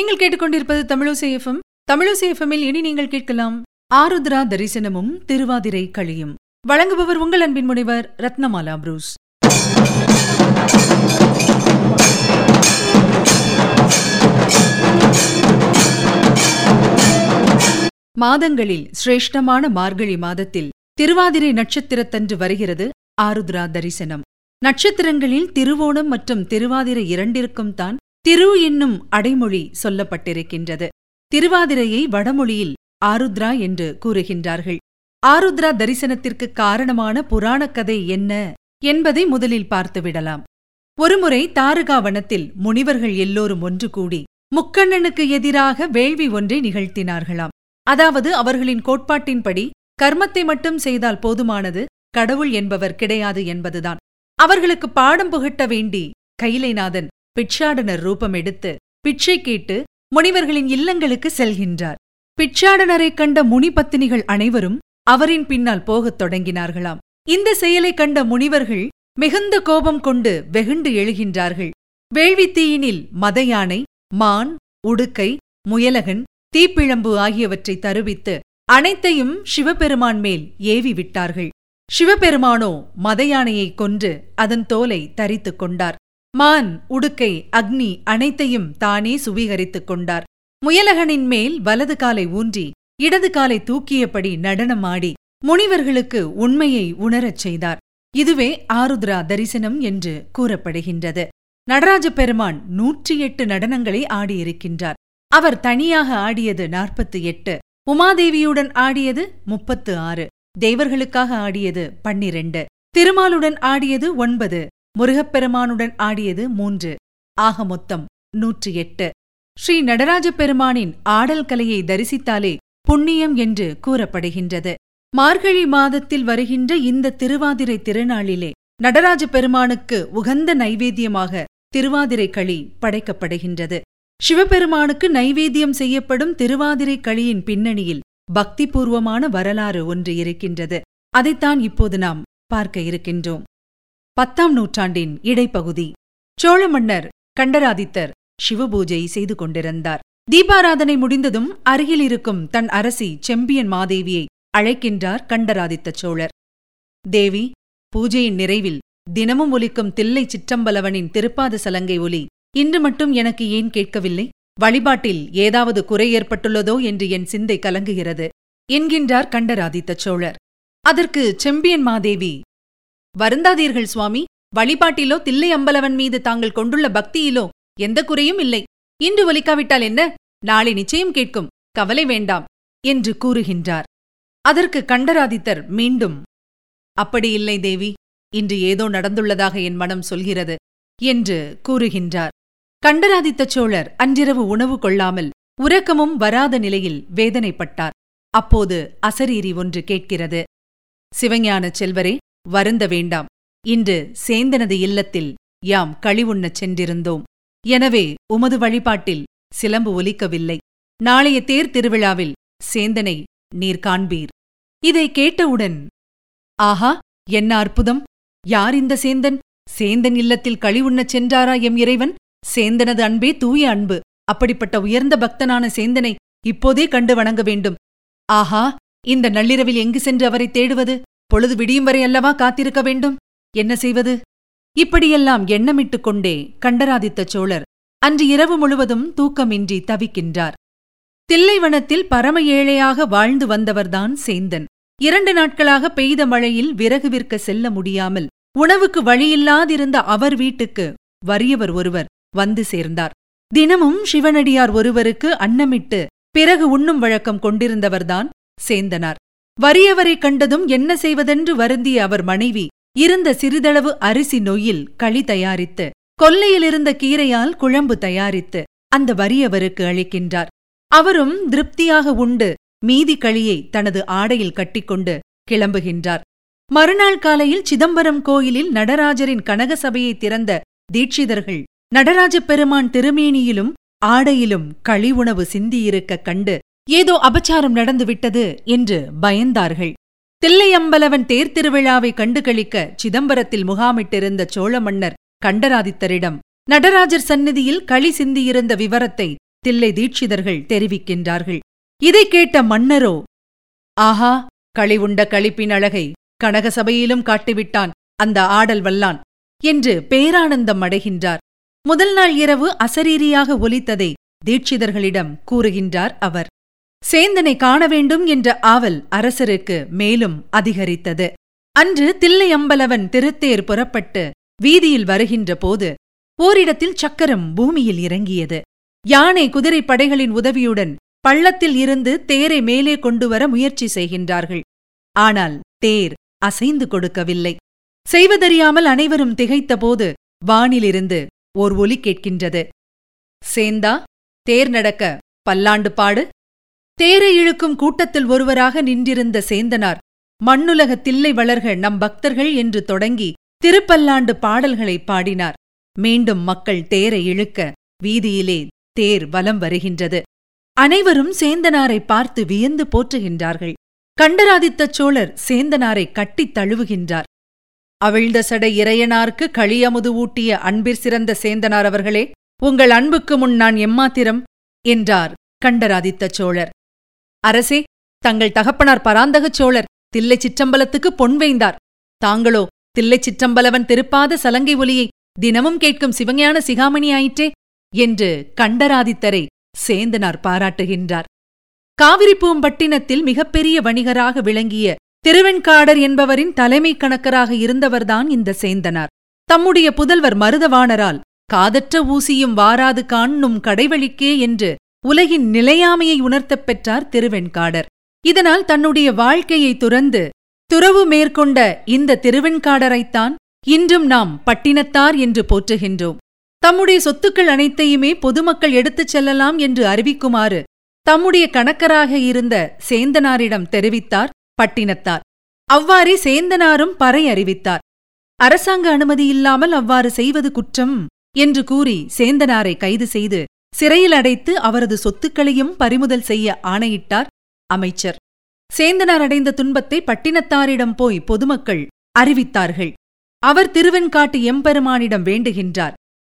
நீங்கள் கேட்டுக்கொண்டிருப்பது தமிழசேஃபம் தமிழசேஃபமில் இனி நீங்கள் கேட்கலாம் ஆருத்ரா தரிசனமும் திருவாதிரை களியும். வழங்குபவர் உங்கள் அன்பின் முனைவர் ரத்னமாலா புரூஸ். மாதங்களில் சிரேஷ்டமான மார்கழி மாதத்தில் திருவாதிரை நட்சத்திரத்தன்று வருகிறது ஆருத்ரா தரிசனம். நட்சத்திரங்களில் திருவோணம் மற்றும் திருவாதிரை இரண்டிற்கும் தான் திரு என்னும் அடைமொழி சொல்லப்பட்டிருக்கின்றது. திருவாதிரையை வடமொழியில் ஆருத்ரா என்று கூறுகின்றார்கள். ஆருத்ரா தரிசனத்திற்கு காரணமான புராணக் கதை என்ன என்பதை முதலில் பார்த்துவிடலாம். ஒருமுறை தாரகாவனத்தில் முனிவர்கள் எல்லோரும் ஒன்று கூடி முக்கண்ணனுக்கு எதிராக வேள்வி ஒன்றை நிகழ்த்தினார்களாம். அதாவது அவர்களின் கோட்பாட்டின்படி கர்மத்தை மட்டும் செய்தால் போதுமானது கடவுள் என்பவர் கிடையாது என்பதுதான். அவர்களுக்கு பாடம் புகட்ட வேண்டி கைலைநாதன் பிட்சாடனர் ரூபம் எடுத்து பிச்சை கேட்டு முனிவர்களின் இல்லங்களுக்கு செல்கின்றார். பிச்சாடனரைக் கண்ட முனிபத்தினிகள் அனைவரும் அவரின் பின்னால் போகத் தொடங்கினார்களாம். இந்த செயலைக் கண்ட முனிவர்கள் மிகுந்த கோபம் கொண்டு வெகுண்டு எழுகின்றார்கள். வேள்வித்தீயினில் மதயானை மான் உடுக்கை முயலகன் தீப்பிழம்பு ஆகியவற்றை தருவித்து அனைத்தையும் சிவபெருமான் மேல் ஏவி விட்டார்கள். சிவபெருமானோ மதயானையைக் கொன்று அதன் தோலை தரித்துக் கொண்டார். மான் உடுக்கை அக்னி அனைத்தையும் தானே சுவீகரித்துக் கொண்டார். முயலகனின் மேல் வலது காலை ஊன்றி இடது காலை தூக்கியபடி நடனமாடி முனிவர்களுக்கு உண்மையை உணரச் செய்தார். இதுவே ஆருத்ரா தரிசனம் என்று கூறப்படுகின்றது. நடராஜ பெருமான் நூற்றி எட்டு நடனங்களை ஆடியிருக்கின்றார். அவர் தனியாக ஆடியது நாற்பத்து எட்டு உமாதேவியுடன் ஆடியது முப்பத்து ஆறு தேவர்களுக்காக ஆடியது பன்னிரண்டு திருமாலுடன் ஆடியது ஒன்பது முருகப்பெருமானுடன் ஆடியது மூன்று. ஆக மொத்தம் நூற்றி எட்டு ஸ்ரீ நடராஜ பெருமானின் ஆடல் கலையை தரிசித்தாலே புண்ணியம் என்று கூறப்படுகின்றது. மார்கழி மாதத்தில் வருகின்ற இந்த திருவாதிரை திருநாளிலே நடராஜ பெருமானுக்கு உகந்த நைவேத்தியமாக திருவாதிரை களி படைக்கப்படுகின்றது. சிவபெருமானுக்கு நைவேத்தியம் செய்யப்படும் திருவாதிரை களியின் பின்னணியில் பக்திபூர்வமான வரலாறு ஒன்று இருக்கின்றது. அதைத்தான் இப்போது நாம் பார்க்க இருக்கின்றோம். பத்தாம் நூற்றாண்டின் இடைப்பகுதி. சோழ மன்னர் கண்டராதித்தர் சிவபூஜை செய்து கொண்டிருந்தார். தீபாராதனை முடிந்ததும் அருகில் இருக்கும் தன் அரசி செம்பியன் மாதேவியை அழைக்கின்றார் கண்டராதித்த சோழர். தேவி பூஜையின் நிறைவில் தினமும் ஒலிக்கும் தில்லை சிற்றம்பலவனின் திருப்பாத சலங்கை ஒலி இன்று மட்டும் எனக்கு ஏன் கேட்கவில்லை? வழிபாட்டில் ஏதாவது குறை ஏற்பட்டுள்ளதோ என்று என் சிந்தை கலங்குகிறது என்கின்றார் கண்டராதித்த சோழர். அதற்கு செம்பியன் மாதேவி வருந்தாதீர்கள் சுவாமி. வழிபாட்டிலோ தில்லை அம்பலவன் மீது தாங்கள் கொண்டுள்ள பக்தியிலோ எந்த குறையும் இல்லை. இன்று ஒலிக்காவிட்டால் என்ன? நாளை நிச்சயம் கேட்கும். கவலை வேண்டாம் என்று கூறுகின்றார். அதற்கு கண்டராதித்தர் மீண்டும் அப்படியில்லை தேவி இன்று ஏதோ நடந்துள்ளதாக என் மனம் சொல்கிறது என்று கூறுகின்றார். கண்டராதித்த சோழர் அன்றிரவு உணவு கொள்ளாமல் உறக்கமும் வராத நிலையில் வேதனைப்பட்டார். அப்போது அசரீரி ஒன்று கேட்கிறது. சிவஞான செல்வரே வருந்த வேண்டாம். இன்று சேந்தனது இல்லத்தில் யாம் களிவுண்ணச் சென்றிருந்தோம். எனவே உமது வழிபாட்டில் சிலம்பு ஒலிக்கவில்லை. நாளைய தேர் திருவிழாவில் சேந்தனை நீர் காண்பீர். இதை கேட்டவுடன் ஆஹா என்ன அற்புதம்! யார் இந்த சேந்தன்? சேந்தன் இல்லத்தில் களிவுண்ணச் சென்றாரா எம் இறைவன்? சேந்தனது அன்பே தூய அன்பு. அப்படிப்பட்ட உயர்ந்த பக்தனான சேந்தனை இப்போதே கண்டு வணங்க வேண்டும். ஆஹா இந்த நள்ளிரவில் எங்கு சென்று அவரை தேடுவது? பொழுது விடியும் வரை அல்லவா காத்திருக்க வேண்டும்? என்ன செய்வது? இப்படியெல்லாம் எண்ணமிட்டுக் கொண்டே கண்டராதித்த சோழர் அன்று இரவு முழுவதும் தூக்கமின்றி தவிக்கின்றார். தில்லைவனத்தில் பரம ஏழையாக வாழ்ந்து வந்தவர்தான் சேந்தன். இரண்டு நாட்களாக பெய்த மழையில் விறகு விற்க செல்ல முடியாமல் உணவுக்கு வழியில்லாதிருந்த அவர் வீட்டுக்கு வறியவர் ஒருவர் வந்து சேர்ந்தார். தினமும் சிவனடியார் ஒருவருக்கு அன்னமிட்டு பிறகு உண்ணும் வழக்கம் கொண்டிருந்தவர்தான் சேந்தனார். வறியவரை கண்டதும் என்ன செய்வதென்று வருந்திய அவர் மனைவி இருந்த சிறிதளவு அரிசி நொய்யில் களி தயாரித்து கொல்லையிலிருந்த கீரையால் குழம்பு தயாரித்து அந்த வறியவருக்கு அளிக்கின்றார். அவரும் திருப்தியாக உண்டு மீதி களியை தனது ஆடையில் கட்டிக்கொண்டு கிளம்புகின்றார். மறுநாள் காலையில் சிதம்பரம் கோயிலில் நடராஜரின் கனக சபையை திறந்த தீட்சிதர்கள் நடராஜப் பெருமான் திருமேனியிலும் ஆடையிலும் களி உணவு சிந்தியிருக்க கண்டு ஏதோ அபச்சாரம் நடந்துவிட்டது என்று பயந்தார்கள். தில்லையம்பலவன் தேர்த்திருவிழாவை கண்டுகளிக்க சிதம்பரத்தில் முகாமிட்டிருந்த சோழ மன்னர் கண்டராதித்தரிடம் நடராஜர் சந்நிதியில் களி சிந்தியிருந்த விவரத்தை தில்லை தீட்சிதர்கள் தெரிவிக்கின்றார்கள். இதைக் கேட்ட மன்னரோ ஆஹா களி உண்ட களிப்பின் அழகை கனகசபையிலும் காட்டிவிட்டான் அந்த ஆடல் வல்லான் என்று பேரானந்தம் அடைகின்றார். முதல் நாள் இரவு அசரீரியாக ஒலித்ததை தீட்சிதர்களிடம் கூறுகின்றார் அவர். சேந்தனை காண வேண்டும் என்ற ஆவல் அரசருக்கு மேலும் அதிகரித்தது. அன்று தில்லையம்பலவன் திருத்தேர் புறப்பட்டு வீதியில் வருகின்ற போது ஓரிடத்தில் சக்கரம் பூமியில் இறங்கியது. யானை குதிரை படைகளின் உதவியுடன் பள்ளத்தில் இருந்து தேரை மேலே கொண்டு வர முயற்சி செய்கின்றார்கள். ஆனால் தேர் அசைந்து கொடுக்கவில்லை. செய்வதறியாமல் அனைவரும் திகைத்தபோது வானிலிருந்து ஓர் ஒலி கேட்கின்றது. சேந்தா தேர் நடக்க பல்லாண்டு பாடு. தேரை இழுக்கும் கூட்டத்தில் ஒருவராக நின்றிருந்த சேந்தனார் மண்ணுலக தில்லை வளர்க நம் பக்தர்கள் என்று தொடங்கி திருப்பல்லாண்டு பாடல்களை பாடினார். மீண்டும் மக்கள் தேரை இழுக்க வீதியிலே தேர் வலம் வருகின்றது. அனைவரும் சேந்தனாரை பார்த்து வியந்து போற்றுகின்றார்கள். கண்டராதித்த சோழர் சேந்தனாரை கட்டித் தழுவுகின்றார். அவிழ்ந்த சடை இறையனார்க்கு களியமுது ஊட்டிய அன்பிற் சிறந்த சேந்தனார் அவர்களே உங்கள் அன்புக்கு முன் நான் எம்மாத்திரம்? என்றார் கண்டராதித்த சோழர். அரசே தங்கள் தகப்பனார் பராந்தகச் சோழர் தில்லை சிற்றம்பலத்துக்கு பொன் வைந்தார் தாங்களோ தில்லை சிற்றம்பலவன் திருப்பாத சலங்கை ஒலியை தினமும் கேட்கும் சிவஞான சிகாமணி ஆயிற்றே? என்று கண்டராதித்தரை சேந்தனார் பாராட்டுகின்றார். காவிரிப்பூம்பட்டினத்தில் மிகப்பெரிய வணிகராக விளங்கிய திருவெண்காடர் என்பவரின் தலைமை கணக்கராக இருந்தவர்தான் இந்த சேந்தனார். தம்முடைய புதல்வர் மருதவாணரால் காதற்ற ஊசியும் வாராது காண்ணும் கடைவழிக்கே என்று உலகின் நிலையாமையை உணர்த்தப் பெற்றார் திருவெண்காடர். இதனால் தன்னுடைய வாழ்க்கையை துறந்து துறவு மேற்கொண்ட இந்த திருவெண்காடரைத்தான் இன்றும் நாம் பட்டினத்தார் என்று போற்றுகின்றோம். தம்முடைய சொத்துக்கள் அனைத்தையுமே பொதுமக்கள் எடுத்துச் செல்லலாம் என்று அறிவிக்குமாறு தம்முடைய கணக்கராக இருந்த சேந்தனாரிடம் தெரிவித்தார் பட்டினத்தார். அவ்வாறே சேந்தனாரும் பறை அறிவித்தார். அரசாங்க அனுமதி இல்லாமல் அவ்வாறு செய்வது குற்றம் என்று கூறி சேந்தனாரை கைது செய்து சிறையில் அடைத்து அவரது சொத்துக்களையும் பறிமுதல் செய்ய ஆணையிட்டார் அமைச்சர். சேந்தனார் அடைந்த துன்பத்தை பட்டினத்தாரிடம் போய் பொதுமக்கள் அறிவித்தார்கள். அவர் திருவெண்காட்டு எம்பெருமானிடம் வேண்டுகின்றார்.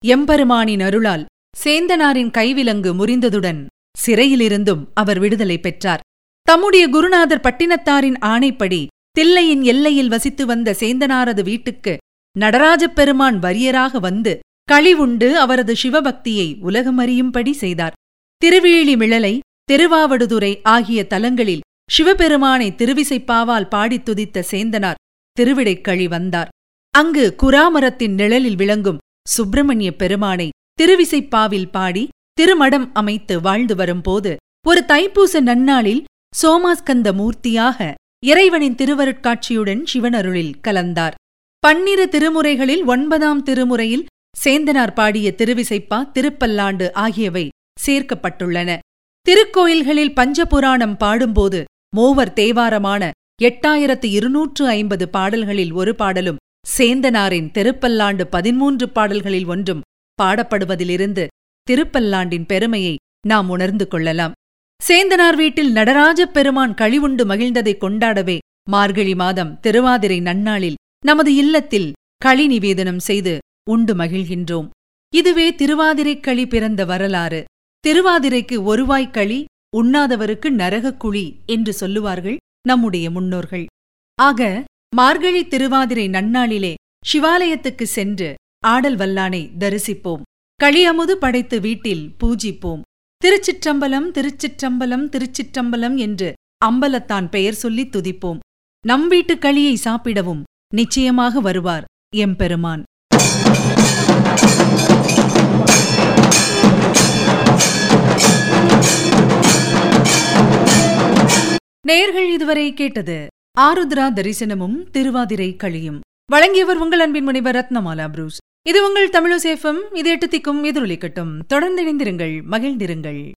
எம்பெருமானின் அருளால் சேந்தனாரின் கைவிலங்கு முறிந்ததுடன் சிறையிலிருந்தும் அவர் விடுதலை பெற்றார். தம்முடைய குருநாதர் பட்டினத்தாரின் ஆணைப்படி தில்லையின் எல்லையில் வசித்து வந்த சேந்தனாரது வீட்டுக்கு நடராஜப் பெருமான் வரியராக வந்து களிவுண்டு அவரது சிவபக்தியை உலகமறியும்படி செய்தார். திருவேளிமிழலை திருவாவடுதுறை ஆகிய தலங்களில் சிவபெருமானை திருவிசைப்பாவால் பாடித் துதித்த சேந்தனார் திருவிடைக்கழி வந்தார். அங்கு குராமரத்தின் நிழலில் விளங்கும் சுப்பிரமணிய பெருமானை திருவிசைப்பாவில் பாடி திருமடம் அமைத்து வாழ்ந்து வரும்போது ஒரு தைப்பூச நன்னாளில் சோமாஸ்கந்த மூர்த்தியாக இறைவனின் திருவருட்காட்சியுடன் சிவனருளில் கலந்தார். பன்னிரு திருமுறைகளில் ஒன்பதாம் திருமுறையில் சேந்தனார் பாடிய திருவிசைப்பா திருப்பல்லாண்டு ஆகியவை சேர்க்கப்பட்டுள்ளன. திருக்கோயில்களில் பஞ்சபுராணம் பாடும்போது மூவர் தேவாரமான எட்டாயிரத்து இருநூற்று ஐம்பது பாடல்களில் ஒரு பாடலும் சேந்தனாரின் திருப்பல்லாண்டு பதிமூன்று பாடல்களில் ஒன்றும் பாடப்படுவதிலிருந்து திருப்பல்லாண்டின் பெருமையை நாம் உணர்ந்து கொள்ளலாம். சேந்தனார் வீட்டில் நடராஜப் பெருமான் கழிவுண்டு மகிழ்ந்ததை கொண்டாடவே மார்கழி மாதம் திருவாதிரை நன்னாளில் நமது இல்லத்தில் களி நிவேதனம் செய்து உண்டு மகிழ்கின்றோம். இதுவே திருவாதிரைக் களி பிறந்த வரலாறு. திருவாதிரைக்கு ஒருவாய்க் களி உண்ணாதவருக்கு நரகக்குழி என்று சொல்லுவார்கள் நம்முடைய முன்னோர்கள். ஆக மார்கழி திருவாதிரை நன்னாளிலே சிவாலயத்துக்கு சென்று ஆடல் வல்லானை தரிசிப்போம். களியமுது படைத்து வீட்டில் பூஜிப்போம். திருச்சிற்றம்பலம் திருச்சிற்றம்பலம் திருச்சிற்றம்பலம் என்று அம்பலத்தான் பெயர் சொல்லி துதிப்போம். நம் வீட்டு களியை சாப்பிடவும் நிச்சயமாக வருவார் எம்பெருமான். நேர்கள் இதுவரை கேட்டது ஆருத்ரா தரிசனமும் திருவாதிரை கழியும் வழங்கியவர் உங்கள் அன்பின் முனைவர் ரத்னமாலா புரூஸ். இது உங்கள் தமிழசேஃபம் இது எட்டு திக்கும் எதிரொலிக்கட்டும். தொடர்ந்து இணைந்திருங்கள் மகிழ்ந்திருங்கள்.